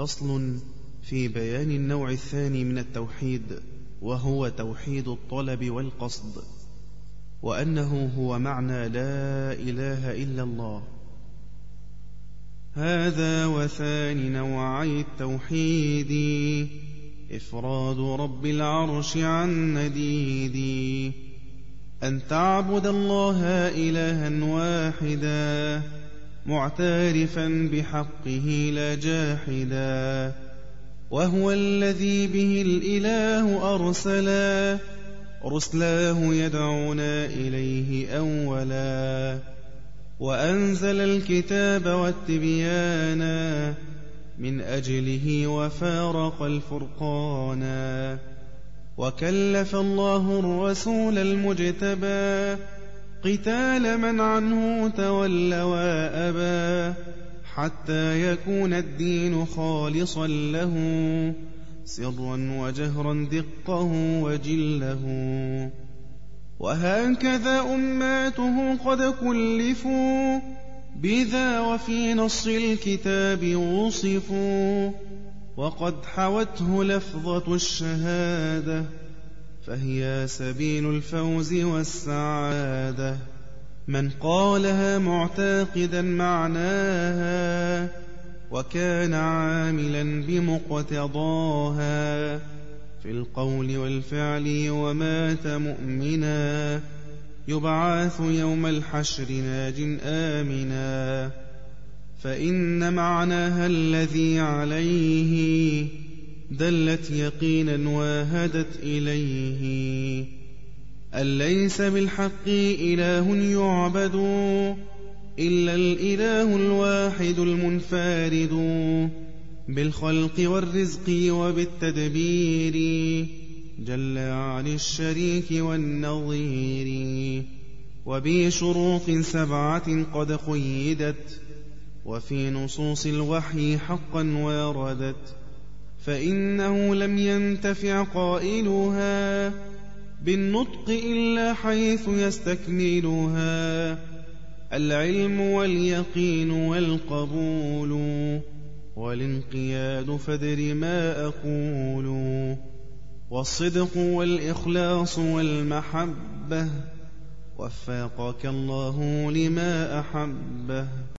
فصل في بيان النوع الثاني من التوحيد وهو توحيد الطلب والقصد وأنه هو معنى لا إله إلا الله. هذا وثاني نوعي التوحيد إفراد رب العرش عن نديد أن تعبد الله إلها واحدا معترفا بحقه لا جاحدا. وهو الذي به الإله أرسلا. رسلاه يدعونا إليه أولا. وأنزل الكتاب والتبيانا من أجله وفارق الفرقانا وكلف الله الرسول المجتبى. قتال من عنه تولى وأبى حتى يكون الدين خالصا له سرا وجهرا دقه وجله. وهكذا أماته قد كلفوا بذا وفي نص الكتاب وصفوا وقد حوته لفظة الشهادة. فهي سبيل الفوز والسعادة. من قالها معتقدا معناها وكان عاملا بمقتضاها. في القول والفعل ومات مؤمنا يبعث يوم الحشر ناج آمنا. فإن معناها الذي عليه دلت يقينا واهدت إليه. أن ليس بالحق إله يعبد إلا الإله الواحد المنفرد بالخلق والرزق وبالتدبير جل عن الشريك والنظير. وبشروط سبعة قد قيدت وفي نصوص الوحي حقا واردت. فإنه لم ينتفع قائلها بالنطق إلا حيث يستكملها العلم واليقين والقبول والانقياد فدر ما أقول والصدق والإخلاص والمحبة وفاقك الله لما أحبه